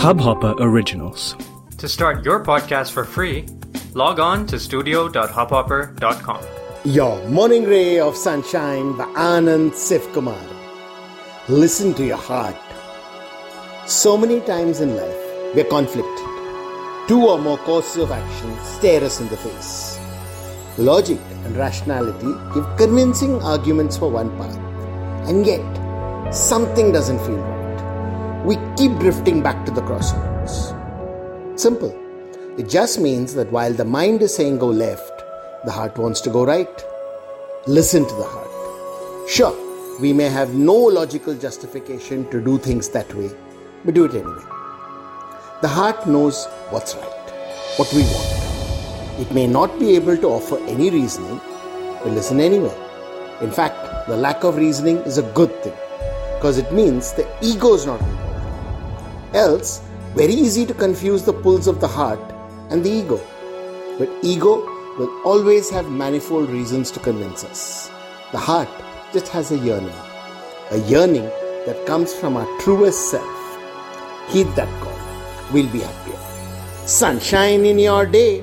Hubhopper Originals. To start your podcast for free, log on to studio.hubhopper.com. Your morning ray of sunshine by Anand Sivkumar. Listen to your heart. So many times in life, we're conflicted. Two or more courses of action stare us in the face. Logic and rationality give convincing arguments for one path, and yet something doesn't feel right. We keep drifting back to the crossroads. Simple. It just means that while the mind is saying go left, the heart wants to go right. Listen to the heart. Sure, we may have no logical justification to do things that way, but do it anyway. The heart knows what's right, what we want. It may not be able to offer any reasoning, but listen anyway. In fact, the lack of reasoning is a good thing because it means the ego is not. Else, very easy to confuse the pulls of the heart and the ego. But ego will always have manifold reasons to convince us. The heart just has a yearning, a yearning that comes from our truest self. Heed that call. We'll be happier. Sunshine in your day.